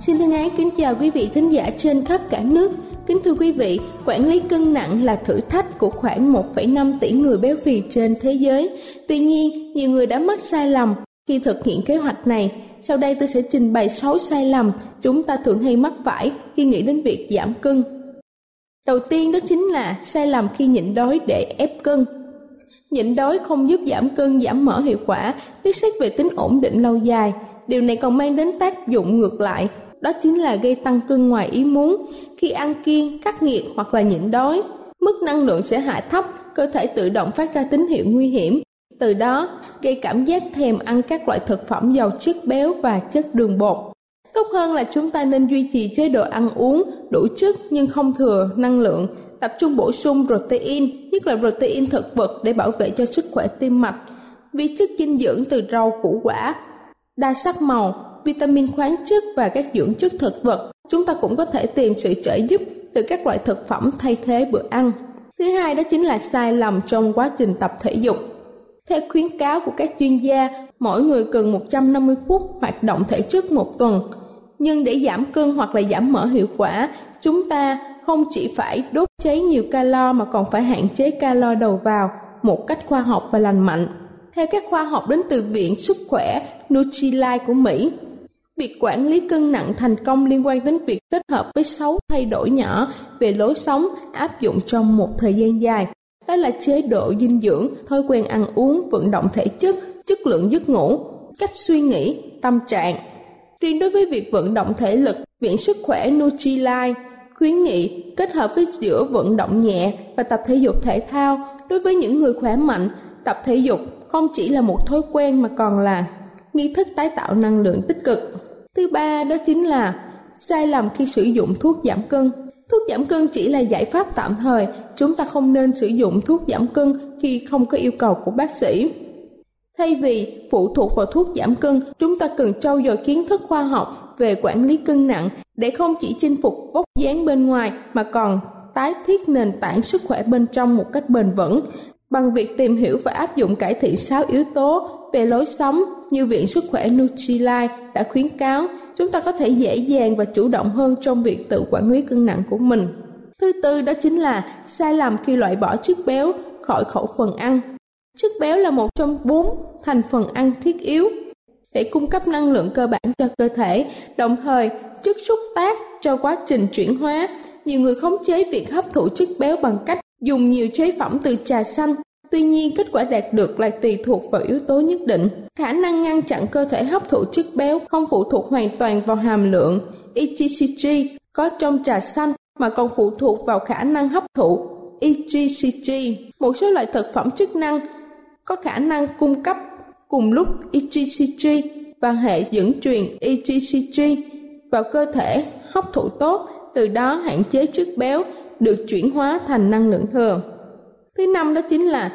Xin thân ái kính chào quý vị thính giả trên khắp cả nước. Kính thưa quý vị, quản lý cân nặng là thử thách của khoảng 1,5 tỷ người béo phì trên thế giới. Tuy nhiên, nhiều người đã mắc sai lầm khi thực hiện kế hoạch này. Sau đây tôi sẽ trình bày 6 sai lầm chúng ta thường hay mắc phải khi nghĩ đến việc giảm cân. Đầu tiên đó chính là sai lầm khi nhịn đói để ép cân. Nhịn đói không giúp giảm cân giảm mỡ hiệu quả, tiết xét về tính ổn định lâu dài. Điều này còn mang đến tác dụng ngược lại đó chính là gây tăng cân ngoài ý muốn. Khi ăn kiêng, cắt nghiệt hoặc là nhịn đói, mức năng lượng sẽ hạ thấp, cơ thể tự động phát ra tín hiệu nguy hiểm. Từ đó, gây cảm giác thèm ăn các loại thực phẩm giàu chất béo và chất đường bột. Tốt hơn là chúng ta nên duy trì chế độ ăn uống đủ chất nhưng không thừa năng lượng, tập trung bổ sung protein, nhất là protein thực vật để bảo vệ cho sức khỏe tim mạch, vi chất dinh dưỡng từ rau củ quả, đa sắc màu, vitamin khoáng chất và các dưỡng chất thực vật. Chúng ta cũng có thể tìm sự trợ giúp từ các loại thực phẩm thay thế bữa ăn. Thứ hai đó chính là sai lầm trong quá trình tập thể dục. Theo khuyến cáo của các chuyên gia, mỗi người cần 150 phút hoạt động thể chất một tuần. Nhưng để giảm cân hoặc là giảm mỡ hiệu quả, chúng ta không chỉ phải đốt cháy nhiều calo mà còn phải hạn chế calo đầu vào một cách khoa học và lành mạnh. Theo các khoa học đến từ Viện Sức khỏe Nutrilite của Mỹ, Việc quản lý cân nặng thành công liên quan đến việc kết hợp với 6 thay đổi nhỏ về lối sống áp dụng trong một thời gian dài. Đó là chế độ dinh dưỡng, thói quen ăn uống, vận động thể chất, chất lượng giấc ngủ, cách suy nghĩ, tâm trạng. Riêng đối với việc vận động thể lực, Viện Sức khỏe Nutrilite khuyến nghị kết hợp với giữa vận động nhẹ và tập thể dục thể thao đối với những người khỏe mạnh tập thể dục không chỉ là một thói quen mà còn là nghi thức tái tạo năng lượng tích cực Thứ ba đó chính là sai lầm khi sử dụng thuốc giảm cân. Thuốc giảm cân chỉ là giải pháp tạm thời, chúng ta không nên sử dụng thuốc giảm cân khi không có yêu cầu của bác sĩ. Thay vì phụ thuộc vào thuốc giảm cân, chúng ta cần trau dồi kiến thức khoa học về quản lý cân nặng để không chỉ chinh phục vóc dáng bên ngoài mà còn tái thiết nền tảng sức khỏe bên trong một cách bền vững bằng việc tìm hiểu và áp dụng cải thiện 6 yếu tố về lối sống như Viện Sức khỏe Nutrilite đã khuyến cáo, chúng ta có thể dễ dàng và chủ động hơn trong việc tự quản lý cân nặng của mình. Thứ tư đó chính là sai lầm khi loại bỏ chất béo khỏi khẩu phần ăn. Chất béo là một trong bốn thành phần ăn thiết yếu để cung cấp năng lượng cơ bản cho cơ thể, đồng thời chất xúc tác cho quá trình chuyển hóa. Nhiều người khống chế việc hấp thụ chất béo bằng cách dùng nhiều chế phẩm từ trà xanh, Tuy nhiên, kết quả đạt được lại tùy thuộc vào yếu tố nhất định. Khả năng ngăn chặn cơ thể hấp thụ chất béo không phụ thuộc hoàn toàn vào hàm lượng EGCG có trong trà xanh mà còn phụ thuộc vào khả năng hấp thụ EGCG. Một số loại thực phẩm chức năng có khả năng cung cấp cùng lúc EGCG và hệ dẫn truyền EGCG vào cơ thể hấp thụ tốt, từ đó hạn chế chất béo được chuyển hóa thành năng lượng thừa. Thứ năm đó chính là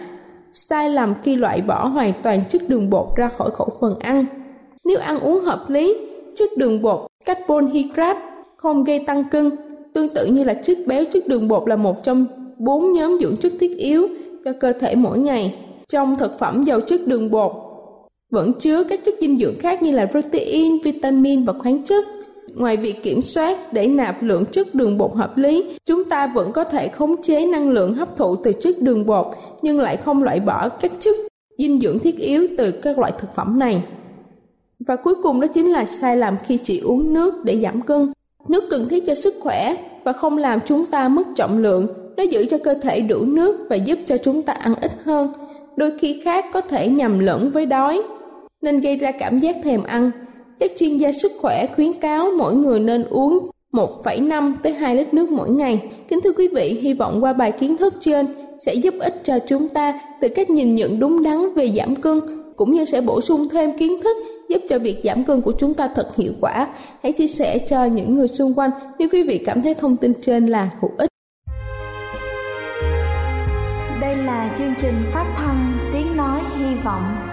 sai lầm khi loại bỏ hoàn toàn chất đường bột ra khỏi khẩu phần ăn. Nếu ăn uống hợp lý, chất đường bột, carbon hydrate không gây tăng cân, tương tự như là chất béo, chất đường bột là một trong bốn nhóm dưỡng chất thiết yếu cho cơ thể mỗi ngày. Trong thực phẩm giàu chất đường bột vẫn chứa các chất dinh dưỡng khác như là protein, vitamin và khoáng chất. Ngoài việc kiểm soát để nạp lượng chất đường bột hợp lý, chúng ta vẫn có thể khống chế năng lượng hấp thụ từ chất đường bột nhưng lại không loại bỏ các chất dinh dưỡng thiết yếu từ các loại thực phẩm này. Và cuối cùng đó chính là sai lầm khi chỉ uống nước để giảm cân. Nước cần thiết cho sức khỏe và không làm chúng ta mất trọng lượng. Nó giữ cho cơ thể đủ nước và giúp cho chúng ta ăn ít hơn. Đôi khi khác có thể nhầm lẫn với đói, nên gây ra cảm giác thèm ăn. Các chuyên gia sức khỏe khuyến cáo mỗi người nên uống 1,5 tới 2 lít nước mỗi ngày. Kính thưa quý vị, hy vọng qua bài kiến thức trên sẽ giúp ích cho chúng ta từ cách nhìn nhận đúng đắn về giảm cân cũng như sẽ bổ sung thêm kiến thức giúp cho việc giảm cân của chúng ta thật hiệu quả. Hãy chia sẻ cho những người xung quanh nếu quý vị cảm thấy thông tin trên là hữu ích. Đây là chương trình phát thanh Tiếng Nói Hy Vọng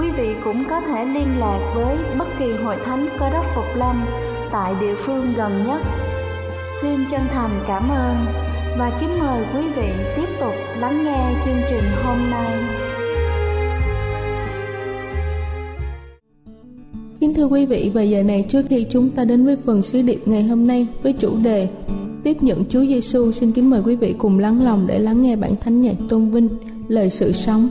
quý vị cũng có thể liên lạc với bất kỳ hội thánh Cơ đốc Phục Lâm tại địa phương gần nhất. Xin chân thành cảm ơn và kính mời quý vị tiếp tục lắng nghe chương trình hôm nay. Kính thưa quý vị, và giờ này trước khi chúng ta đến với phần sứ điệp ngày hôm nay với chủ đề Tiếp nhận Chúa Giêsu, xin kính mời quý vị cùng lắng lòng để lắng nghe bản thánh nhạc tôn vinh lời sự sống.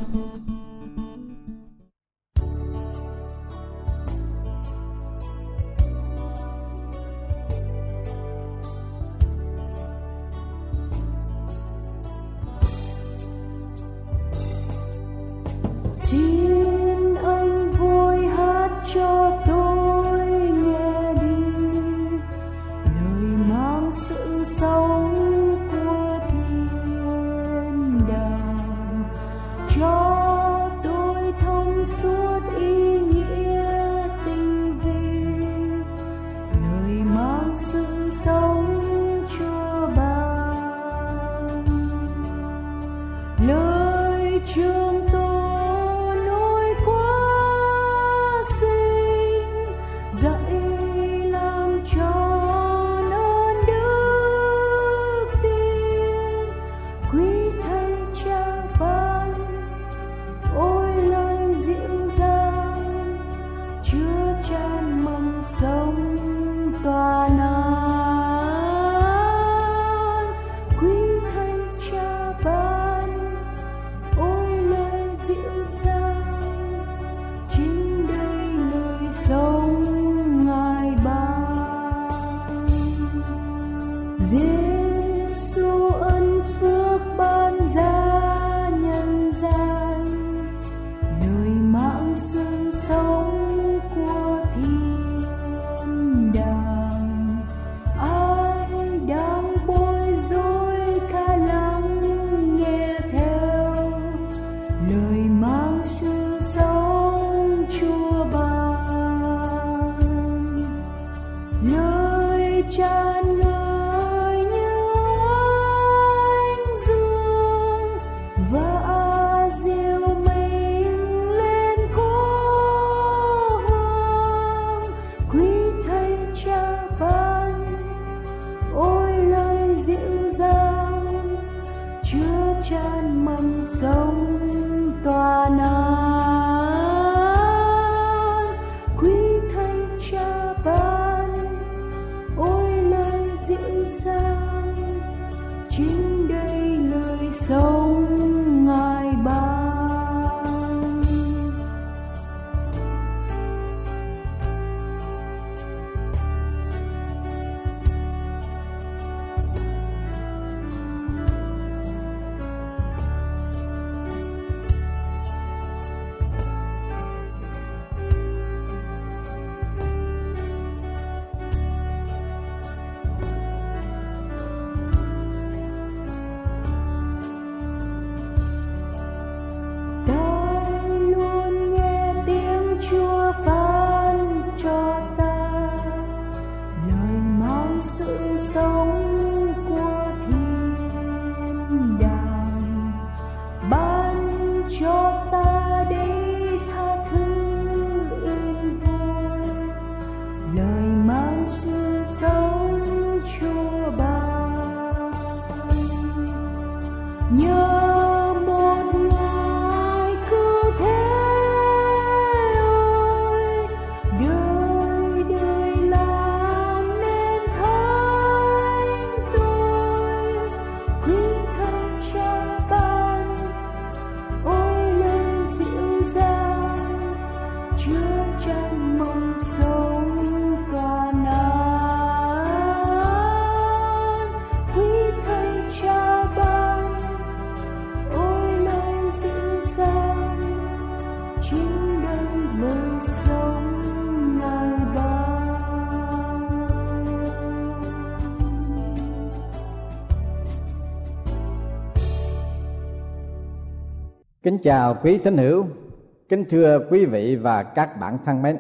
home. Kính chào quý thính hữu, kính thưa quý vị và các bạn thân mến.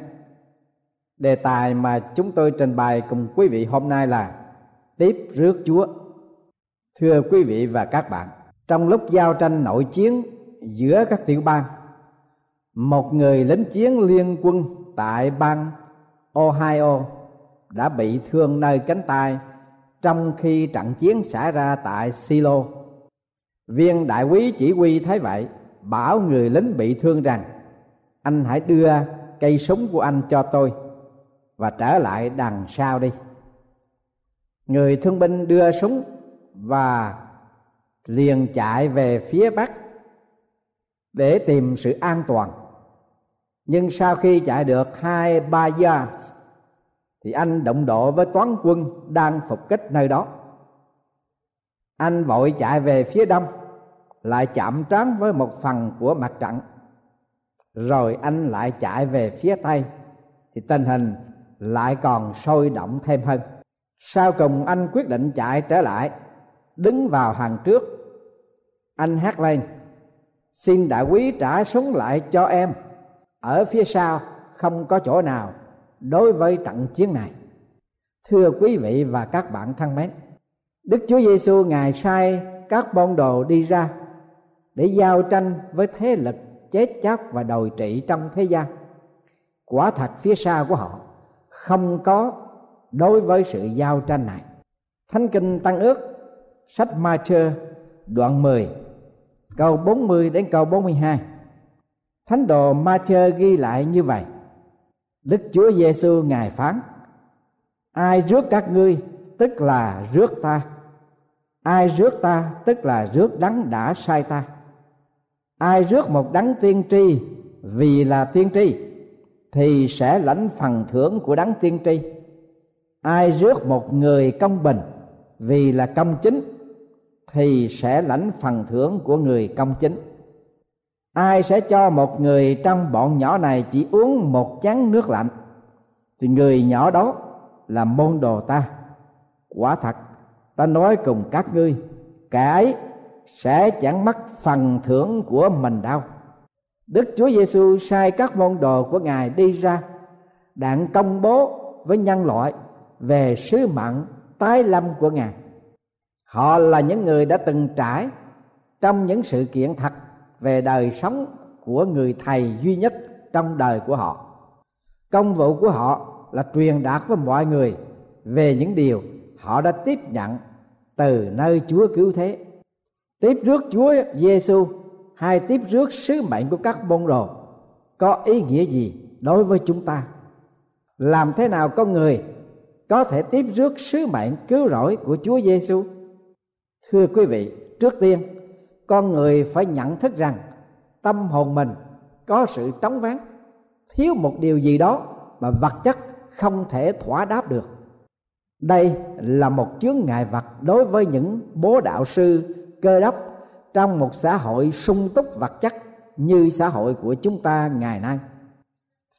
Đề tài mà chúng tôi trình bày cùng quý vị hôm nay là tiếp rước Chúa. Thưa quý vị và các bạn, trong lúc giao tranh nội chiến giữa các tiểu bang, một người lính chiến liên quân tại bang Ohio đã bị thương nơi cánh tay trong khi trận chiến xảy ra tại Silo. Viên đại quý chỉ huy thấy vậy bảo người lính bị thương rằng, anh hãy đưa cây súng của anh cho tôi và trở lại đằng sau đi. Người thương binh đưa súng và liền chạy về phía bắc để tìm sự an toàn. Nhưng sau khi chạy được hai, ba yards thì anh động độ với toán quân đang phục kích nơi đó. Anh vội chạy về phía đông lại chạm trán với một phần của mặt trận. Rồi anh lại chạy về phía tây, thì tình hình lại còn sôi động thêm hơn. Sau cùng anh quyết định chạy trở lại, đứng vào hàng trước. Anh hát lên, xin đại quý trả súng lại cho em. Ở phía sau không có chỗ nào đối với trận chiến này. Thưa quý vị và các bạn thân mến, đức chúa giêsu ngài sai các môn đồ đi ra để giao tranh với thế lực chết chóc và đồi trị trong thế gian. Quả thật phía sau của họ không có đối với sự giao tranh này. Thánh kinh tăng ước, sách ma chơ đoạn 10 câu 40 đến câu 42 thánh đồ ma chơ ghi lại như vậy. Đức chúa giêsu ngài phán, ai rước các ngươi, tức là rước ta. Ai rước ta, tức là rước đắng đã sai ta ai rước một đấng tiên tri vì là tiên tri, thì sẽ lãnh phần thưởng của đấng tiên tri ai rước một người công bình vì là công chính, thì sẽ lãnh phần thưởng của người công chính ai sẽ cho một người trong bọn nhỏ này chỉ uống một chén nước lạnh, thì người nhỏ đó là môn đồ ta quả thật, ta nói cùng các ngươi cái sẽ chẳng mất phần thưởng của mình đâu. Đức chúa giêsu sai các môn đồ của ngài đi ra, đặng công bố với nhân loại về sứ mạng tái lâm của ngài. Họ là những người đã từng trải trong những sự kiện thật về đời sống của người thầy duy nhất trong đời của họ. Công vụ của họ là truyền đạt với mọi người về những điều họ đã tiếp nhận từ nơi chúa cứu thế tiếp rước Chúa Giêsu hay tiếp rước sứ mệnh của các môn đồ, có ý nghĩa gì đối với chúng ta? Làm thế nào con người có thể tiếp rước sứ mệnh cứu rỗi của Chúa Giêsu thưa quý vị, trước tiên, con người phải nhận thức rằng tâm hồn mình có sự trống vắng thiếu một điều gì đó mà vật chất không thể thỏa đáp được. Đây là một chướng ngại vật đối với những bố đạo sư cơ đốc trong một xã hội sung túc vật chất như xã hội của chúng ta ngày nay.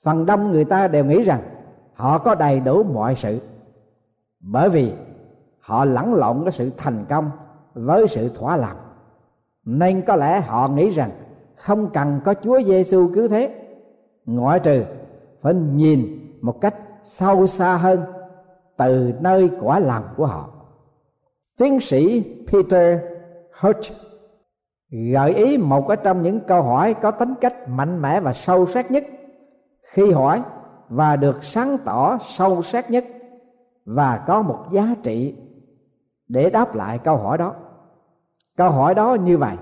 Phần đông người ta đều nghĩ rằng họ có đầy đủ mọi sự, bởi vì họ lẫn lộn cái sự thành công với sự thỏa lòng. Nên có lẽ họ nghĩ rằng không cần có Chúa Giêsu cứu thế, ngoại trừ phải nhìn một cách sâu xa hơn từ nơi quả lòng của họ. Tiến sĩ Peter Hurt gợi ý một ở trong những câu hỏi có tính cách mạnh mẽ và sâu sắc nhất. Khi hỏi và được sáng tỏ sâu sắc nhất và có một giá trị để đáp lại câu hỏi đó. Câu hỏi đó như vậy.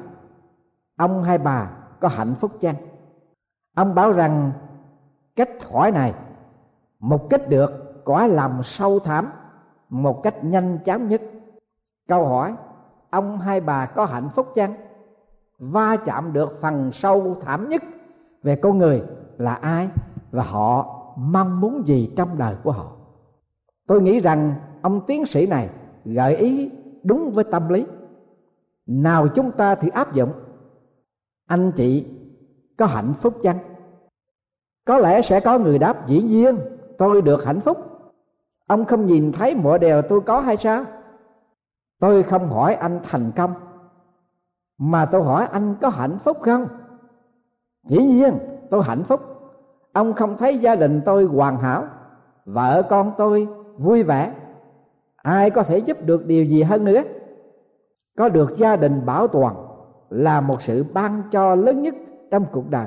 Ông hay bà có hạnh phúc chăng? Ông bảo rằng, cách hỏi này mục cách được quả lòng sâu thẳm, một cách nhanh chóng nhất. Câu hỏi ông hai bà có hạnh phúc chăng? Va chạm được phần sâu thẳm nhất về con người là ai và họ mong muốn gì trong đời của họ? Tôi nghĩ rằng ông tiến sĩ này gợi ý đúng với tâm lý. Nào chúng ta thì áp dụng. Anh chị, có hạnh phúc chăng? Có lẽ sẽ có người đáp, dĩ nhiên, tôi được hạnh phúc. Ông không nhìn thấy mọi điều tôi có hay sao? Tôi không hỏi anh thành công, mà tôi hỏi anh có hạnh phúc không? Dĩ nhiên, tôi hạnh phúc. Ông không thấy gia đình tôi hoàn hảo, vợ con tôi vui vẻ. Ai có thể giúp được điều gì hơn nữa? Có được gia đình bảo toàn là một sự ban cho lớn nhất trong cuộc đời.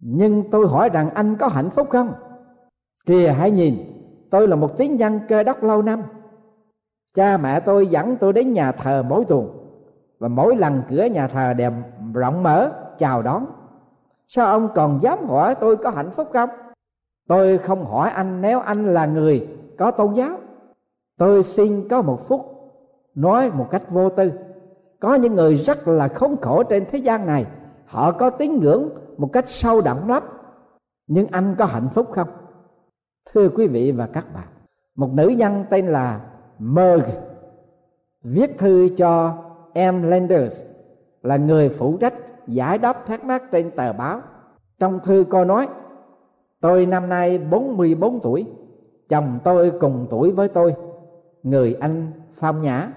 Nhưng tôi hỏi rằng anh có hạnh phúc không? Kìa hãy nhìn, tôi là một tiếng nhân cơ đốc lâu năm cha mẹ tôi dẫn tôi đến nhà thờ mỗi tuần. Và mỗi lần cửa nhà thờ đều rộng mở, chào đón. Sao ông còn dám hỏi tôi có hạnh phúc không? Tôi không hỏi anh nếu anh là người có tôn giáo. Tôi xin có một phút nói một cách vô tư. Có những người rất là khốn khổ trên thế gian này. Họ có tín ngưỡng một cách sâu đậm lắm. Nhưng anh có hạnh phúc không? Thưa quý vị và các bạn, một nữ nhân tên là Merg, viết thư cho em Landers, là người phụ trách giải đáp thắc mắc trên tờ báo. Trong thư cô nói, tôi năm nay 44 tuổi, chồng tôi cùng tuổi với tôi, người anh phong nhã.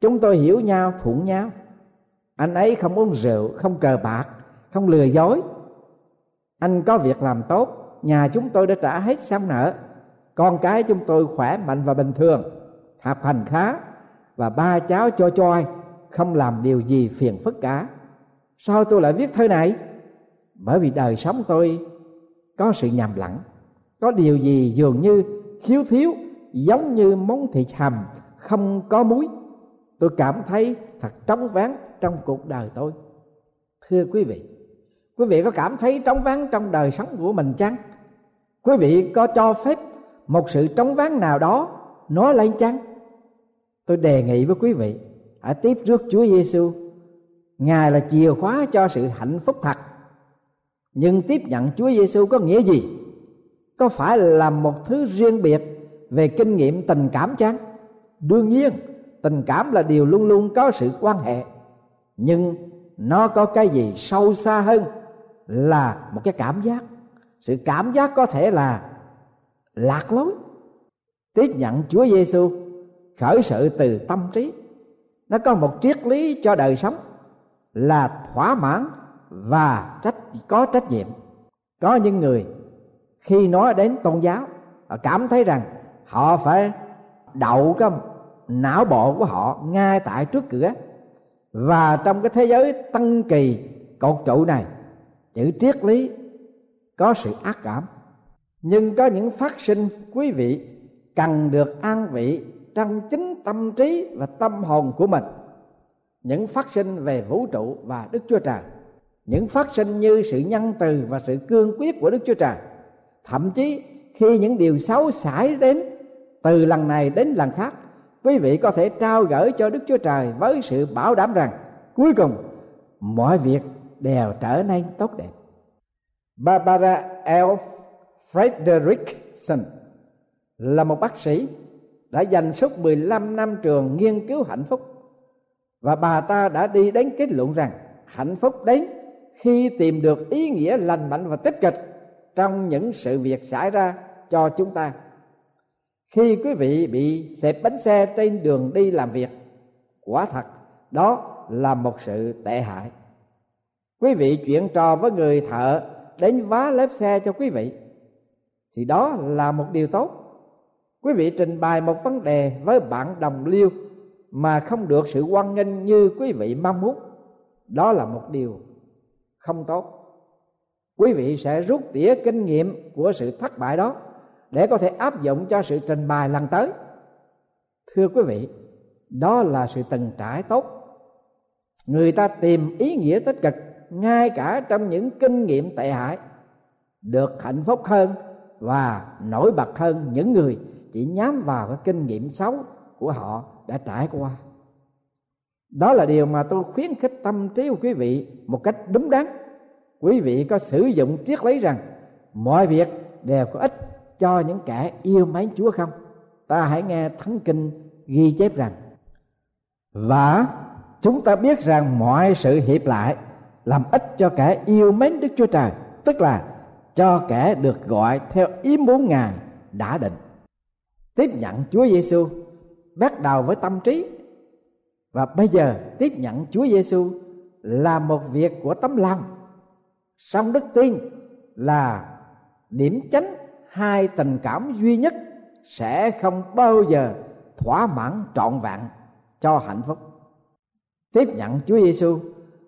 Chúng tôi hiểu nhau, thuận nhau. Anh ấy không uống rượu, không cờ bạc, không lừa dối. Anh có việc làm tốt, nhà chúng tôi đã trả hết xong nợ. Con cái chúng tôi khỏe mạnh và bình thường học hành khá và ba cháu cho choi, không làm điều gì phiền phức cả. Sao tôi lại viết thơ này? Bởi vì đời sống tôi có sự nhầm lẫn, có điều gì dường như thiếu thiếu, giống như món thịt hầm không có muối. Tôi cảm thấy thật trống vắng trong cuộc đời tôi. Thưa quý vị quý vị có cảm thấy trống vắng trong đời sống của mình chăng? Quý vị có cho phép một sự trống vắng nào đó nói lên chăng tôi đề nghị với quý vị, hãy tiếp rước Chúa Giêsu. Ngài là chìa khóa cho sự hạnh phúc thật. Nhưng tiếp nhận Chúa Giêsu có nghĩa gì? Có phải là một thứ riêng biệt về kinh nghiệm tình cảm chăng? Đương nhiên, tình cảm là điều luôn luôn có sự quan hệ. Nhưng nó có cái gì sâu xa hơn là một cái cảm giác? Sự cảm giác có thể là lạc lối tiếp nhận Chúa Giêsu khởi sự từ tâm trí. Nó có một triết lý cho đời sống là thỏa mãn và trách, có trách nhiệm. Có những người khi nói đến tôn giáo, họ cảm thấy rằng họ phải đậu cái não bộ của họ ngay tại trước cửa. Và trong cái thế giới tân kỳ cột trụ này, chữ triết lý có sự ác cảm. Nhưng có những phát sinh quý vị cần được an vị trong chính tâm trí và tâm hồn của mình. Những phát sinh về vũ trụ và đức chúa trời, những phát sinh như sự nhân từ và sự cương quyết của đức chúa trời, thậm chí khi những điều xấu xảy đến từ lần này đến lần khác, quý vị có thể trao gửi cho đức chúa trời với sự bảo đảm rằng cuối cùng mọi việc đều trở nên tốt đẹp. Barbara l. Frederickson là một bác sĩ đã dành suốt 15 năm trường nghiên cứu hạnh phúc. Và bà ta đã đi đến kết luận rằng hạnh phúc đến khi tìm được ý nghĩa lành mạnh và tích cực trong những sự việc xảy ra cho chúng ta. Khi quý vị bị xẹp bánh xe trên đường đi làm việc, quả thật đó là một sự tệ hại. Quý vị chuyện trò với người thợ đến vá lớp xe cho quý vị, thì đó là một điều tốt quý vị trình bày một vấn đề với bạn đồng liêu mà không được sự quan nghênh như quý vị mong muốn. Đó là một điều không tốt. Quý vị sẽ rút tỉa kinh nghiệm của sự thất bại đó để có thể áp dụng cho sự trình bày lần tới. Thưa quý vị, đó là sự từng trải tốt. Người ta tìm ý nghĩa tích cực ngay cả trong những kinh nghiệm tệ hại, được hạnh phúc hơn và nổi bật hơn những người chỉ nhắm vào cái kinh nghiệm xấu của họ đã trải qua. Đó là điều mà tôi khuyến khích tâm trí của quý vị một cách đúng đắn. Quý vị có sử dụng triết lý rằng mọi việc đều có ích cho những kẻ yêu mến Chúa không? Ta hãy nghe Thánh Kinh ghi chép rằng, Và chúng ta biết rằng mọi sự hiệp lại làm ích cho kẻ yêu mến Đức Chúa Trời, Tức là cho kẻ được gọi theo ý muốn Ngài đã định. Tiếp nhận Chúa Giêsu bắt đầu với tâm trí. Và bây giờ tiếp nhận Chúa Giêsu là một việc của tấm lòng. Song đức tin là điểm chánh hai tình cảm duy nhất sẽ không bao giờ thỏa mãn trọn vẹn cho hạnh phúc. Tiếp nhận Chúa Giêsu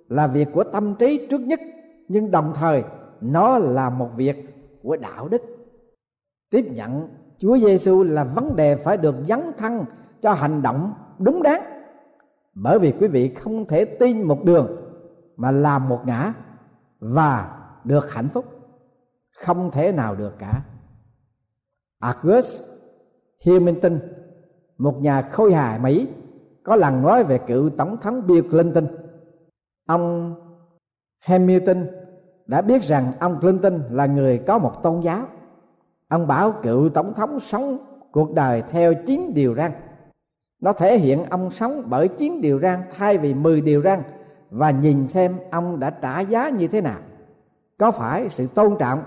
là việc của tâm trí trước nhất, nhưng đồng thời nó là một việc của đạo đức. Tiếp nhận Chúa Giêsu là vấn đề phải được dấn thân cho hành động đúng đắn. Bởi vì quý vị không thể tin một đường mà làm một ngã và được hạnh phúc. Không thể nào được cả. August Hamilton, một nhà khôi hài Mỹ, có lần nói về cựu tổng thống Bill Clinton. Ông Hamilton đã biết rằng ông Clinton là người có một tôn giáo ông bảo cựu tổng thống sống cuộc đời theo chín điều răn. Nó thể hiện ông sống bởi chín điều răn thay vì 10 điều răn và nhìn xem ông đã trả giá như thế nào. Có phải sự tôn trọng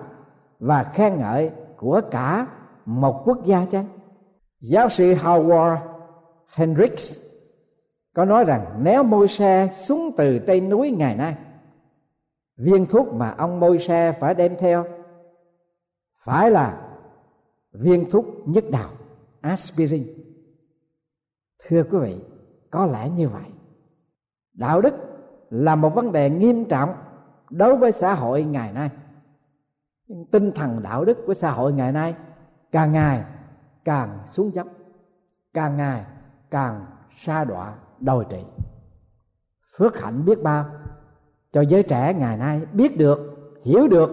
và khen ngợi của cả một quốc gia chăng? Giáo sư Howard Hendricks có nói rằng nếu môi xe xuống từ trên núi ngày nay, viên thuốc mà ông môi xe phải đem theo phải là viên thuốc nhất đạo, aspirin. Thưa quý vị, có lẽ như vậy. Đạo đức là một vấn đề nghiêm trọng đối với xã hội ngày nay. Tinh thần đạo đức của xã hội ngày nay càng ngày càng xuống dốc, càng ngày càng xa đọa, đồi trị. Phước hạnh biết bao, cho giới trẻ ngày nay biết được, hiểu được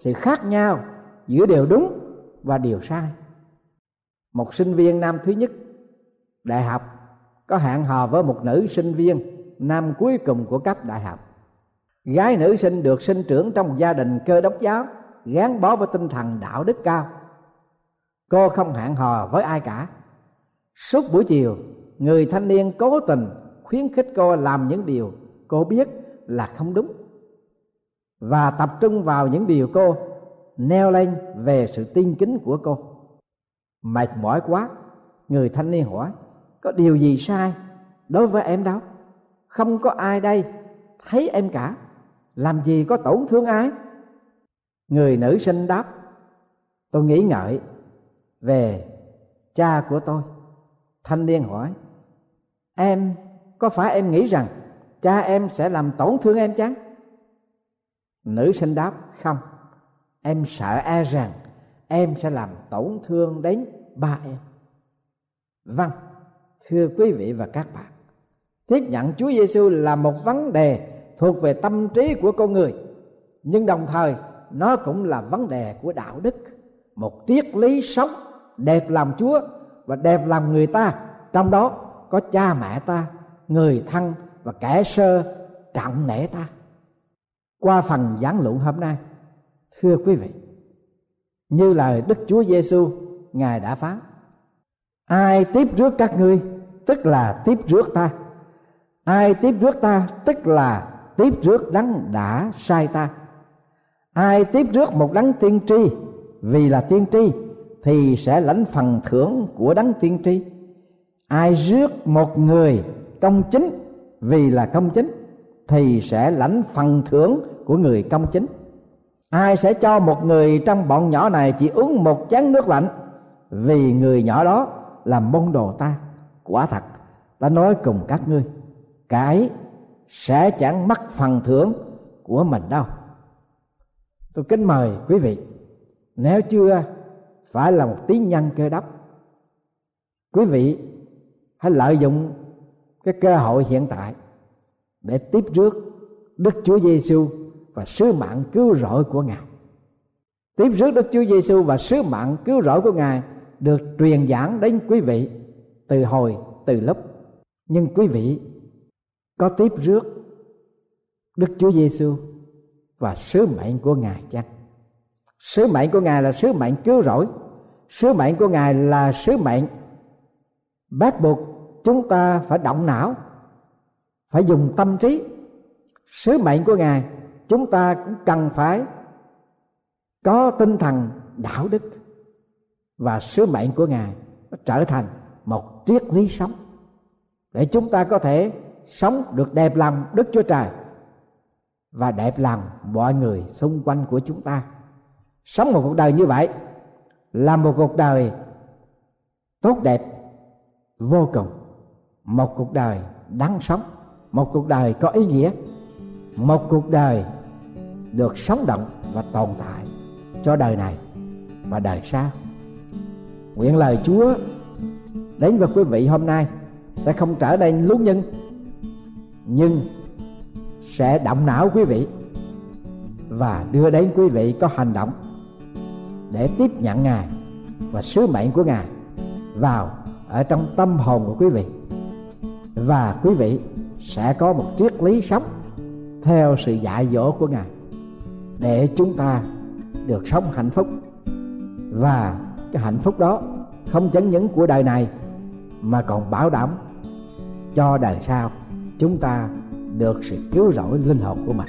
sự khác nhau giữa điều đúng và điều sai. Một sinh viên nam thứ nhất, đại học, có hẹn hò với một nữ sinh viên nam cuối cùng của cấp đại học. Gái nữ sinh được sinh trưởng trong một gia đình cơ đốc giáo gắn bó với tinh thần đạo đức cao. Cô không hẹn hò với ai cả. Suốt buổi chiều, người thanh niên cố tình khuyến khích cô làm những điều cô biết là không đúng. Và tập trung vào những điều cô neo lên về sự tin kính của cô. Mệt mỏi quá, người thanh niên hỏi, có điều gì sai đối với em đâu? Không có ai đây, thấy em cả. Làm gì có tổn thương ai? Người nữ sinh đáp, tôi nghĩ ngợi về cha của tôi. Thanh niên hỏi, em, có phải em nghĩ rằng cha em sẽ làm tổn thương em chăng? Nữ sinh đáp, không em sợ e rằng em sẽ làm tổn thương đến ba em. Vâng thưa quý vị và các bạn, tiếp nhận Chúa Giêsu là một vấn đề thuộc về tâm trí của con người, nhưng đồng thời nó cũng là vấn đề của đạo đức. Một triết lý sống đẹp làm Chúa và đẹp làm người ta, trong đó có cha mẹ ta, người thân và kẻ sơ trọng nể ta. Qua phần giảng luận hôm nay thưa quý vị, như lời Đức Chúa Giêsu ngài đã phán, ai tiếp rước các ngươi, tức là tiếp rước ta. Ai tiếp rước ta, tức là tiếp rước đấng đã sai ta. Ai tiếp rước một đấng tiên tri, vì là tiên tri, thì sẽ lãnh phần thưởng của đấng tiên tri. Ai rước một người công chính, vì là công chính, thì sẽ lãnh phần thưởng của người công chính ai sẽ cho một người trong bọn nhỏ này chỉ uống một chén nước lạnh? Vì người nhỏ đó là môn đồ ta. Quả thật, ta nói cùng các ngươi, cái sẽ chẳng mất phần thưởng của mình đâu. Tôi kính mời quý vị, nếu chưa phải là một tín nhân cơ đốc, quý vị hãy lợi dụng cái cơ hội hiện tại để tiếp trước Đức Chúa Giêsu và sứ mạng cứu rỗi của Ngài. Tiếp rước Đức Chúa Giêsu và sứ mạng cứu rỗi của Ngài được truyền giảng đến quý vị từ hồi, từ lúc. Nhưng quý vị có tiếp rước Đức Chúa Giêsu và sứ mệnh của Ngài chăng? Sứ mệnh của Ngài là sứ mệnh cứu rỗi. Sứ mệnh của Ngài là sứ mệnh bắt buộc chúng ta phải động não, phải dùng tâm trí sứ mệnh của ngài chúng ta cũng cần phải có tinh thần đạo đức và sứ mệnh của ngài nó trở thành một triết lý sống để chúng ta có thể sống được đẹp lòng đức chúa trời và đẹp lòng mọi người xung quanh của chúng ta. Sống một cuộc đời như vậy là một cuộc đời tốt đẹp vô cùng, một cuộc đời đáng sống, một cuộc đời có ý nghĩa một cuộc đời được sống động và tồn tại cho đời này và đời sau. Nguyện lời chúa đến với quý vị hôm nay sẽ không trở nên lú nhân nhưng sẽ động não quý vị và đưa đến quý vị có hành động để tiếp nhận ngài và sứ mệnh của ngài vào, ở trong tâm hồn của quý vị. Và quý vị sẽ có một triết lý sống theo sự dạy dỗ của ngài, để chúng ta được sống hạnh phúc. Và cái hạnh phúc đó không chấn những của đời này, mà còn bảo đảm cho đời sau chúng ta được sự cứu rỗi linh hồn của mình.